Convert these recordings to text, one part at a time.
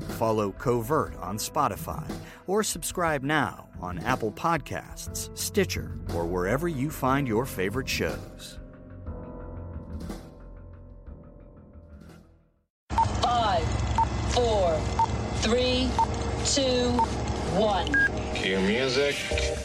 Follow Covert on Spotify or subscribe now on Apple Podcasts, Stitcher, or wherever you find your favorite shows. Five, four, three, two, one. Cue music.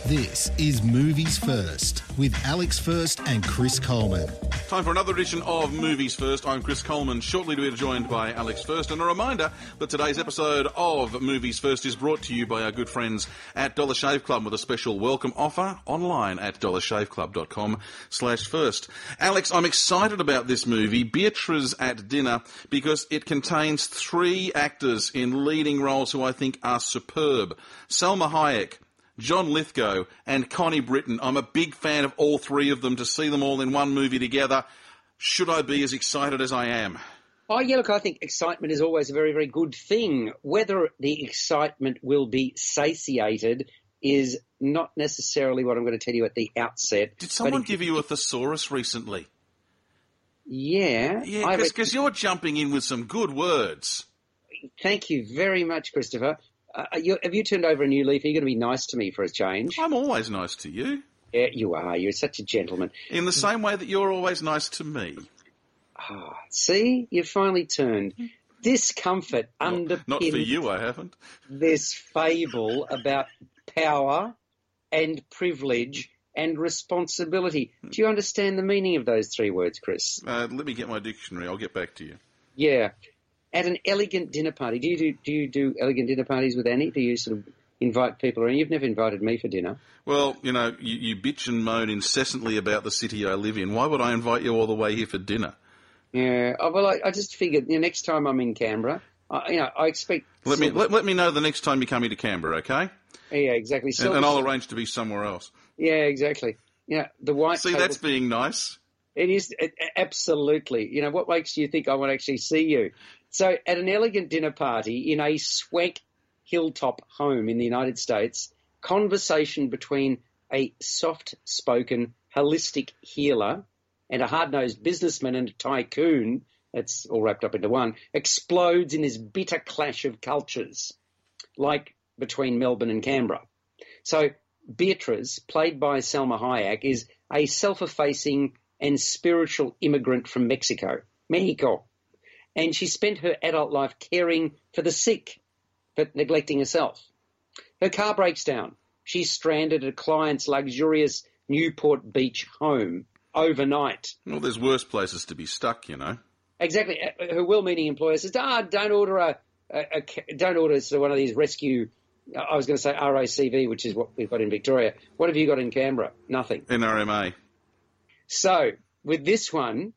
This is Movies First with Alex First and Chris Coleman. Time for another edition of Movies First. I'm Chris Coleman, shortly to be joined by Alex First. And a reminder that today's episode of Movies First is brought to you by our good friends at Dollar Shave Club with a special welcome offer online at dollarshaveclub.com slash first. Alex, I'm excited about this movie, Beatrice at Dinner, because it contains three actors in leading roles who I think are superb. Salma Hayek, John Lithgow and Connie Britton. I'm a big fan of all three of them. To see them all in one movie together, should I be as excited as I am? Oh, yeah, look, I think excitement is always a very, very good thing. Whether the excitement will be satiated is not necessarily what I'm going to tell you at the outset. Did someone give you a thesaurus recently? Yeah. Yeah, because re- you're jumping in with some good words. Thank you very much, Christopher. Uh, you, have you turned over a new leaf? Are you going to be nice to me for a change? I'm always nice to you, Yeah, you are. You're such a gentleman. in the same way that you're always nice to me. Ah, see, you've finally turned. Discomfort underpins Not for you, I haven't. this fable about power and privilege and responsibility. Do you understand the meaning of those three words, Chris? Uh, let me get my dictionary. I'll get back to you. Yeah. At an elegant dinner party, do you do, do you do elegant dinner parties with Annie? Do you sort of invite people around? You've never invited me for dinner. Well, you know, you, you bitch and moan incessantly about the city I live in. Why would I invite you all the way here for dinner? Yeah. Oh, well, I, I just figured you know, next time I'm in Canberra, I, you know, I expect. Let me let, let me know the next time you come into Canberra, okay? Yeah, exactly. And, and I'll arrange to be somewhere else. Yeah, exactly. Yeah, the white. See, that's being nice. It is it, absolutely. You know what makes you think I want to actually see you? So, at an elegant dinner party in a swank hilltop home in the United States, conversation between a soft-spoken, holistic healer and a hard-nosed businessman and a tycoon. That's all wrapped up into one. Explodes in this bitter clash of cultures, like between Melbourne and Canberra. So Beatriz, played by Salma Hayek, is a self-effacing and spiritual immigrant from Mexico, Mexico. And she spent her adult life caring for the sick, but neglecting herself. Her car breaks down. She's stranded at a client's luxurious Newport Beach home overnight. Well, there's worse places to be stuck, you know. Exactly. Uh, Her well-meaning employer says, "Ah, don't order a, a, a don't order sort of one of these rescue." I was going to say RACV, which is what we've got in Victoria. What have you got in Canberra? Nothing. NRMA. So with this one,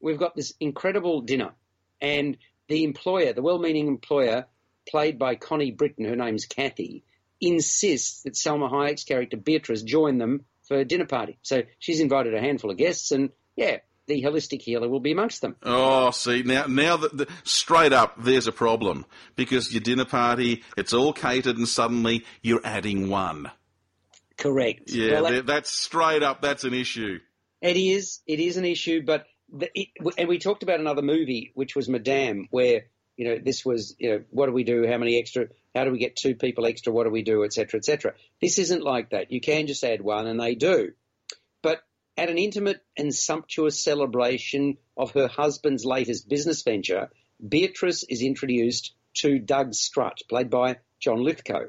we've got this incredible dinner, and the employer, the well-meaning employer, played by Connie Britton, her name's Kathy, insists that Salma Hayek's character Beatrice join them for a dinner party. So she's invited a handful of guests, and yeah, the holistic healer will be amongst them. Oh, see now, now that the, straight up, there's a problem because your dinner party, it's all catered, and suddenly you're adding one. Correct. Yeah, Well, that- that's straight up. That's an issue. It is. It is an issue, but the, it, and we talked about another movie, which was Madame, where you know this was you know what do we do? How many extra? How do we get two people extra? What do we do? Etc. Etc. This isn't like that. You can just add one, and they do. But at an intimate and sumptuous celebration of her husband's latest business venture, Beatrice is introduced to Doug Strutt, played by John Lithgow,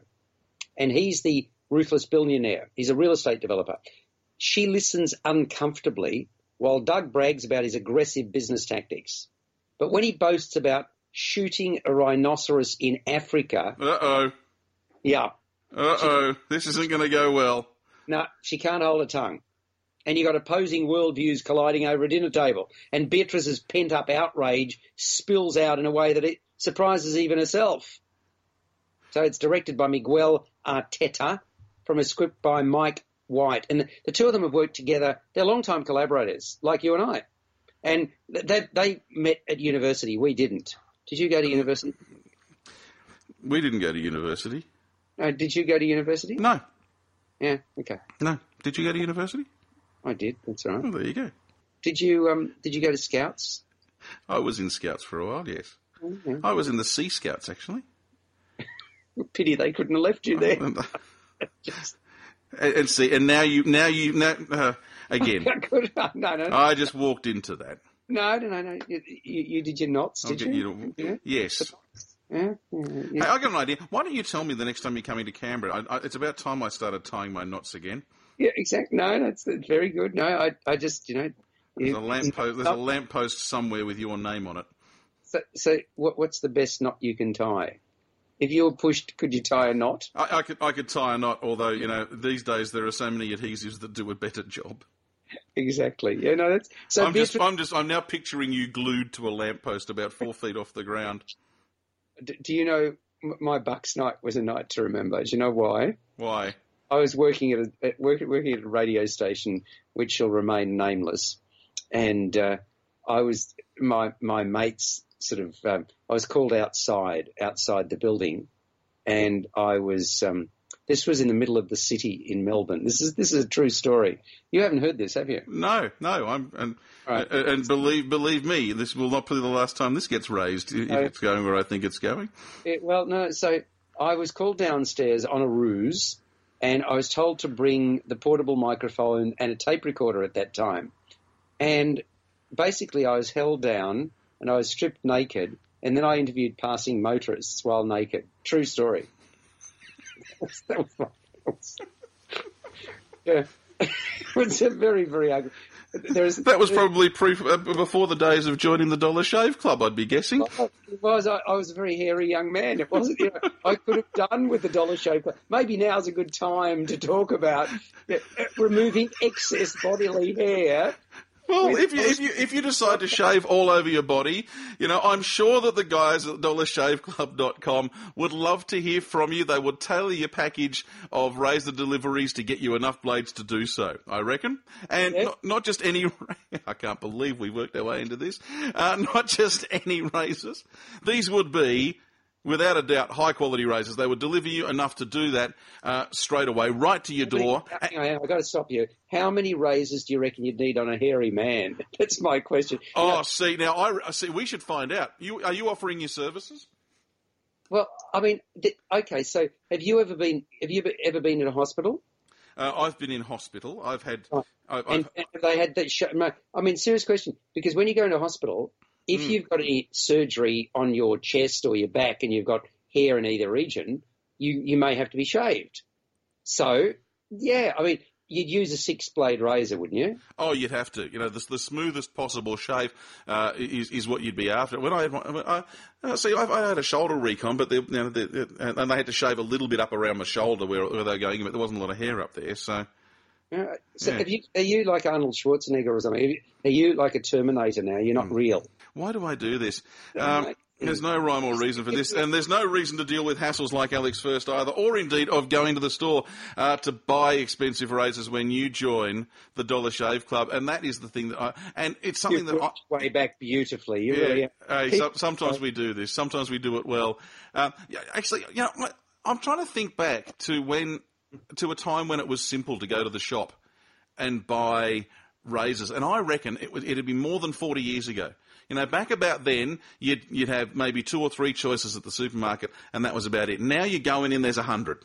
and he's the ruthless billionaire. He's a real estate developer. She listens uncomfortably while Doug brags about his aggressive business tactics. But when he boasts about shooting a rhinoceros in Africa, Uh oh. yeah, Uh oh. This isn't going to go well. no, she can't hold her tongue. And you've got opposing worldviews colliding over a dinner table. And Beatrice's pent up outrage spills out in a way that it surprises even herself. So it's directed by Miguel Arteta from a script by Mike White, and the, two of them have worked together. They're long-time collaborators, like you and I, and th- they, they met at university. We didn't. Did you go to university? We didn't go to university. Uh, did you go to university? No, Yeah. Okay. no. Did you go to university? I did. That's all right. Oh, there you go. Did you um Did you go to Scouts? I was in Scouts for a while. Yes, Mhm. I was in the Sea Scouts actually. Pity they couldn't have left you there. Just- and see, and now you, now you, now uh, again. Good. no, no, I just walked into that. no, no, no, no. You, you, you did your knots, did you? you to- yes. Yeah. yeah, Hey. I got an idea. Why don't you tell me the next time you're coming to Canberra? I, I, it's about time I started tying my knots again. Yeah, exactly. No, that's, that's very good. No, I, I just, you know. There's you- a lamp post. There's a lamp post somewhere with your name on it. So, so what, what's the best knot you can tie? If you were pushed, could you tie a knot? I, I could I could tie a knot, although you know these days there are so many adhesives that do a better job. Exactly. Yeah, no, that's so. I'm just I'm just I'm now picturing you glued to a lamp post about four feet off the ground. d- do you know my Bucks night was a night to remember? Do you know why? Why? I was working at a at work, working at a radio station which shall remain nameless, and uh, I was my my mates sort of um, I was called outside outside the building, and I was um, this was in the middle of the city in Melbourne. This is this is a true story. You haven't heard this, have you? No, no. I'm and Right. and, and believe believe me, this will not be the last time this gets raised if No. it's going where I think it's going. It, well, no. So I was called downstairs on a ruse, and I was told to bring the portable microphone and a tape recorder at that time. And basically, I was held down and I was stripped naked, and then I interviewed passing motorists while naked. True story. that was that was- yeah. it was a very, very ugly. There's, That was probably proof uh, before the days of joining the Dollar Shave Club. I'd be guessing. It was. I, I was a very hairy young man. It wasn't. You know, I could have done with the dollar shaper. Maybe now's a good time to talk about uh, removing excess bodily hair. Well, if you if you if you decide to shave all over your body, you know, I'm sure that the guys at dollarshaveclub.com would love to hear from you. They would tailor your package of razor deliveries to get you enough blades to do so. I reckon, and Yeah. not, not just any. I can't believe we worked our way into this. Uh, not just any razors. These would be. Without a doubt, high quality razors. They would deliver you enough to do that uh, straight away, right to your door. Hang on, I've got to stop you. How many razors do you reckon you'd need on a hairy man? That's my question. You Oh, know, see, now I I see. We should find out. You are you offering your services? well, I mean, th- okay. So, have you ever been? Have you ever been in a hospital? Uh, I've been in hospital. I've had. Oh, I've, And, I've, and have they had that. I mean, serious question. Because when you go into hospital, if Mm. you've got any surgery on your chest or your back, and you've got hair in either region, you you may have to be shaved. So, yeah, I mean, you'd use a six blade razor, wouldn't you? oh, you'd have to. You know, the, the smoothest possible shave uh, is is what you'd be after. When I had my, I, uh, see, I, I had a shoulder recon, but they, you know, they- and they had to shave a little bit up around my shoulder where, where they were going, but there wasn't a lot of hair up there. So Uh, so, Yeah. have you, are you like Arnold Schwarzenegger or something? Are you, like a Terminator now? You're not real. why do I do this? Um, there's no rhyme or reason for this, and there's no reason to deal with hassles like Alex First either, or indeed of going to the store uh, to buy expensive razors when you join the Dollar Shave Club, and that is the thing that I. And it's something You've that I, way back beautifully. You yeah, have. hey, so, sometimes we do this. Sometimes we do it well. Yeah, actually, you know, I'm trying to think back to when, to a time when it was simple to go to the shop and buy razors, and I reckon it would it'd be more than 40 years ago. You know, back about then, you'd you'd have maybe two or three choices at the supermarket, and that was about it. Now you're going in, there's a hundred.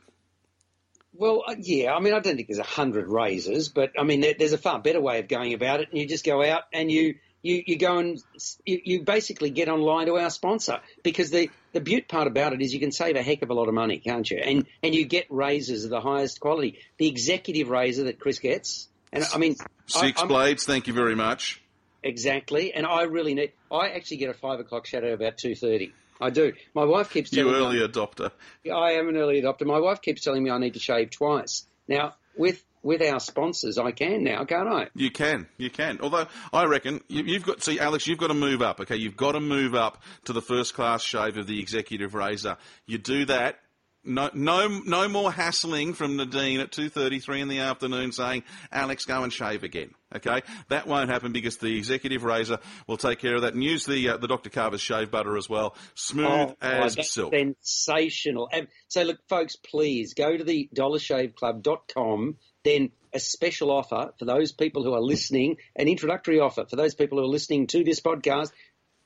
Well, uh, yeah. I mean, I don't think there's a hundred razors, but I mean, there's a far better way of going about it. And you just go out and you you, you go and you, you basically get online to our sponsor because the the beaut part about it is you can save a heck of a lot of money, can't you? And and you get razors of the highest quality. The executive razor that Chris gets, and I mean, Six I, blades, thank you very much. exactly. And I really need. I actually get a five o'clock shadow about two thirty. I do. My wife keeps You telling me. early adopter. I am an early adopter. My wife keeps telling me I need to shave twice. Now, with with our sponsors, I can now, can't I? You can, you can. Although I reckon you, you've got, see, Alex, you've got to move up. Okay, you've got to move up to the first class shave of the executive razor. You do that, No, no, no more hassling from Nadine at two thirty-three in the afternoon saying, "Alex, go and shave again." Okay, that won't happen because the executive razor will take care of that. And use the uh, the Dr. Carver's shave butter as well, smooth Oh, as that's silk. sensational. And so, look, folks, please go to the dollarshaveclub.com. Then a special offer for those people who are listening, an introductory offer for those people who are listening to this podcast.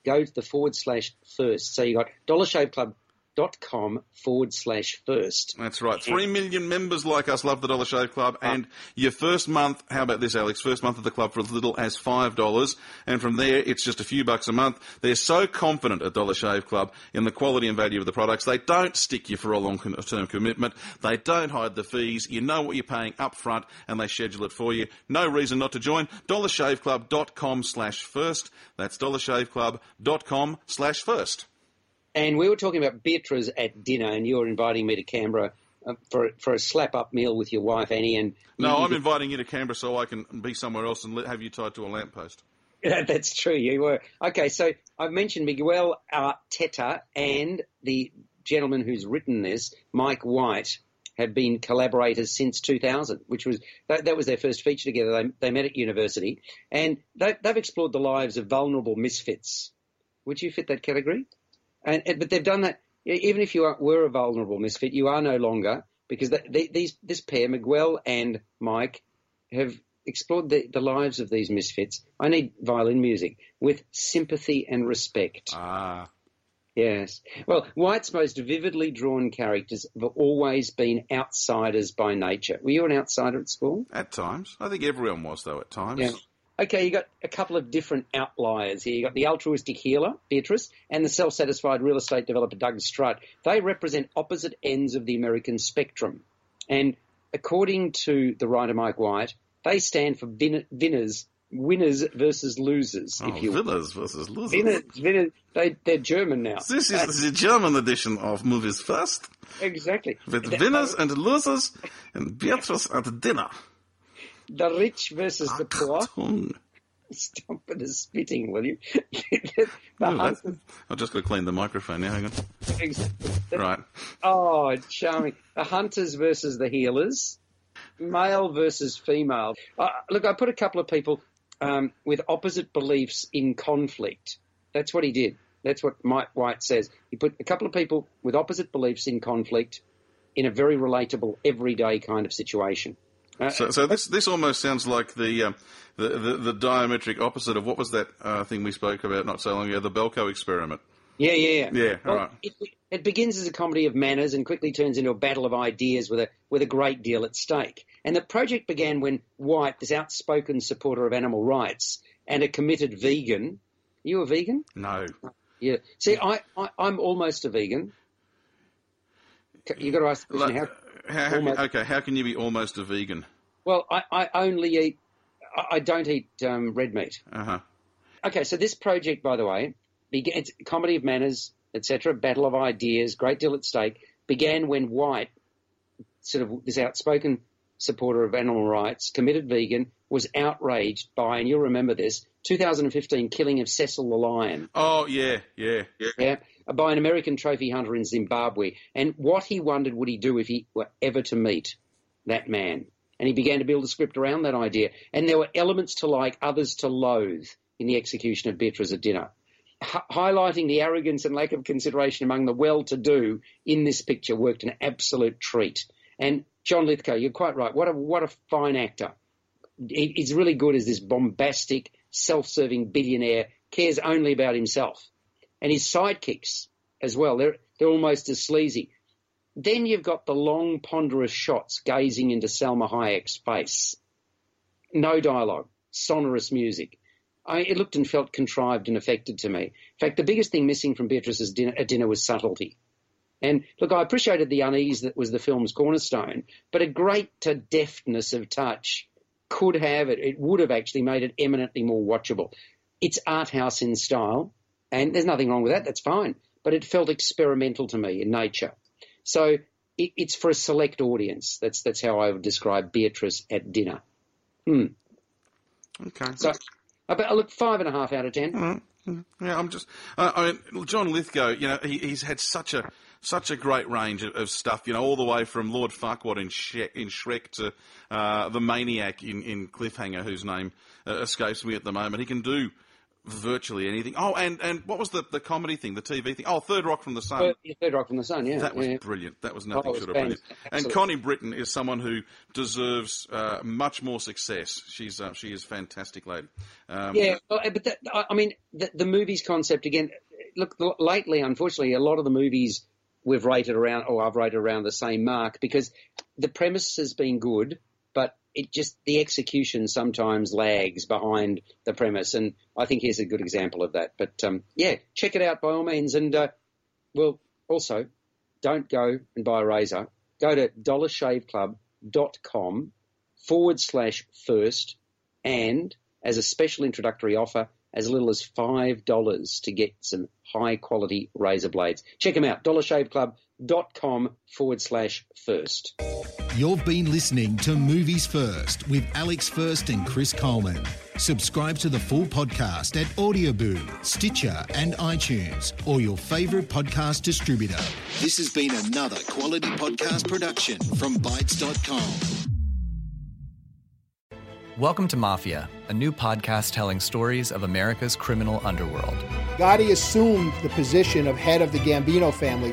Go to the forward slash first. So you got dollarshaveclub.com forward slash first. That's right. Three million members like us love the Dollar Shave Club, ah. and your first month. How about this, Alex? First month of the club for as little as five dollars, and from there it's just a few bucks a month. They're so confident at Dollar Shave Club in the quality and value of the products. They don't stick you for a long-term commitment. They don't hide the fees. You know what you're paying up front, and they schedule it for you. No reason not to join. DollarShaveClub.com slash first. That's DollarShaveClub.com slash first. And we were talking about Beatrice at dinner, and you were inviting me to Canberra uh, for for a slap up meal with your wife Annie. And No, I'm inviting you to Canberra so I can be somewhere else and have you tied to a lamppost. Yeah, That's true. You were okay. So I've mentioned Miguel Arteta and the gentleman who's written this, Mike White, have been collaborators since 2000, which was that, that was their first feature together. They, they met at university, and they, they've explored the lives of vulnerable misfits. Would you fit that category? And, and- but they've done that. Even if you are, were a vulnerable misfit, you are no longer because they, they, these this pair, Miguel and Mike, have explored the, the lives of these misfits. I need violin music with sympathy and respect. Ah. Yes. Well, White's most vividly drawn characters have always been outsiders by nature. Were you an outsider at school? At times. I think everyone was, though, at times. Yeah. Okay, you got a couple of different outliers here. You got the altruistic healer, Beatrice, and the self-satisfied real estate developer, Doug Strutt. They represent opposite ends of the American spectrum. And according to the writer Mike White, they stand for vin- winners, winners versus losers, Oh, if you will. Villas versus losers. Winners, winners, they, they're German now. This is the German edition of Movies First, Exactly. with winners and losers, and Beatrice at dinner. The rich versus the poor. Stop with the spitting, will you? the hunters, I've just got to clean the microphone now. Hang on. Right. Oh, charming. The hunters versus the healers. Male versus female. Uh, look, I put a couple of people um, with opposite beliefs in conflict. That's what he did. That's what Mike White says. He put a couple of people with opposite beliefs in conflict in a very relatable, everyday kind of situation. Uh, So, so this this almost sounds like the, um, the, the the diametric opposite of what was that uh, thing we spoke about not so long ago, the Belko experiment. Yeah, yeah, yeah. Yeah, Well, right. It, it begins as a comedy of manners and quickly turns into a battle of ideas with a with a great deal at stake. And the project began when White, this outspoken supporter of animal rights and a committed vegan, you a vegan? No. Yeah. See, I, I I'm almost a vegan. You got to ask the question Like, how. How, how, almost- okay, how can you be almost a vegan? Well, I, I only eat. I, I don't eat um, red meat. Uh huh. Okay, so this project, by the way, began, it's comedy of manners, etc., battle of ideas, great deal at stake, began when White, sort of this outspoken supporter of animal rights, committed vegan, was outraged by, and you'll remember this, 2015 killing of Cecil the lion, Oh yeah, yeah, yeah. yeah, by an American trophy hunter in Zimbabwe. And what he wondered would he do if he were ever to meet that man. And he began to build a script around that idea. And there were elements to like, others to loathe in the execution of Beatrice at dinner. H- highlighting the arrogance and lack of consideration among the well-to-do in this picture worked an absolute treat. And John Lithgow, you're quite right. What a what a fine actor. He, he's really good as this bombastic, self-serving billionaire cares only about himself, and his sidekicks as well. They're they're almost as sleazy. Then you've got the long, ponderous shots gazing into Salma Hayek's face. No dialogue, sonorous music. I, it looked and felt contrived and affected to me. In fact, the biggest thing missing from Beatrice's dinner, at dinner was subtlety. And look, I appreciated the unease that was the film's cornerstone, but a great uh, deftness of touch could have it. It would have actually made it eminently more watchable. It's art house in style, and there's nothing wrong with that. That's fine. But it felt experimental to me in nature. So it, it's for a select audience. That's that's how I would describe Beatrice at dinner. Okay. So, I bet look five and a half out of ten. Yeah, I'm just. Uh, I mean, John Lithgow. You know, he, he's had such a such a great range of, of stuff. You know, all the way from Lord Farquaad in Shrek, in Shrek to uh, the maniac in, in Cliffhanger, whose name uh, escapes me at the moment. He can do virtually anything. Oh, and, and what was the, the comedy thing, the TV thing? Oh, Third Rock from the Sun. Third, Third Rock from the Sun, yeah. That was yeah. brilliant. That was nothing Oh, short of brilliant. fantastic. And Connie Britton is someone who deserves uh, much more success. She's uh, she is a fantastic lady. Um, Yeah, but that, I mean, the, the movies concept again. Look, lately, unfortunately, a lot of the movies we've rated around, or I've rated around the same mark because the premise has been good, it just the execution sometimes lags behind the premise, and I think here's a good example of that. But um, yeah, check it out by all means, and uh, well, also don't go and buy a razor. Go to dollarshaveclub.com forward slash first and as a special introductory offer, as little as $5 to get some high quality razor blades. Check them out, dollarshaveclub.com forward slash first. You've been listening to Movies First with Alex First and Chris Coleman. Subscribe to the full podcast at Audioboo, Stitcher, and iTunes, or your favourite podcast distributor. This has been another quality podcast production from Bytes.com. Welcome to Mafia, a new podcast telling stories of America's criminal underworld. Gotti assumed the position of head of the Gambino family.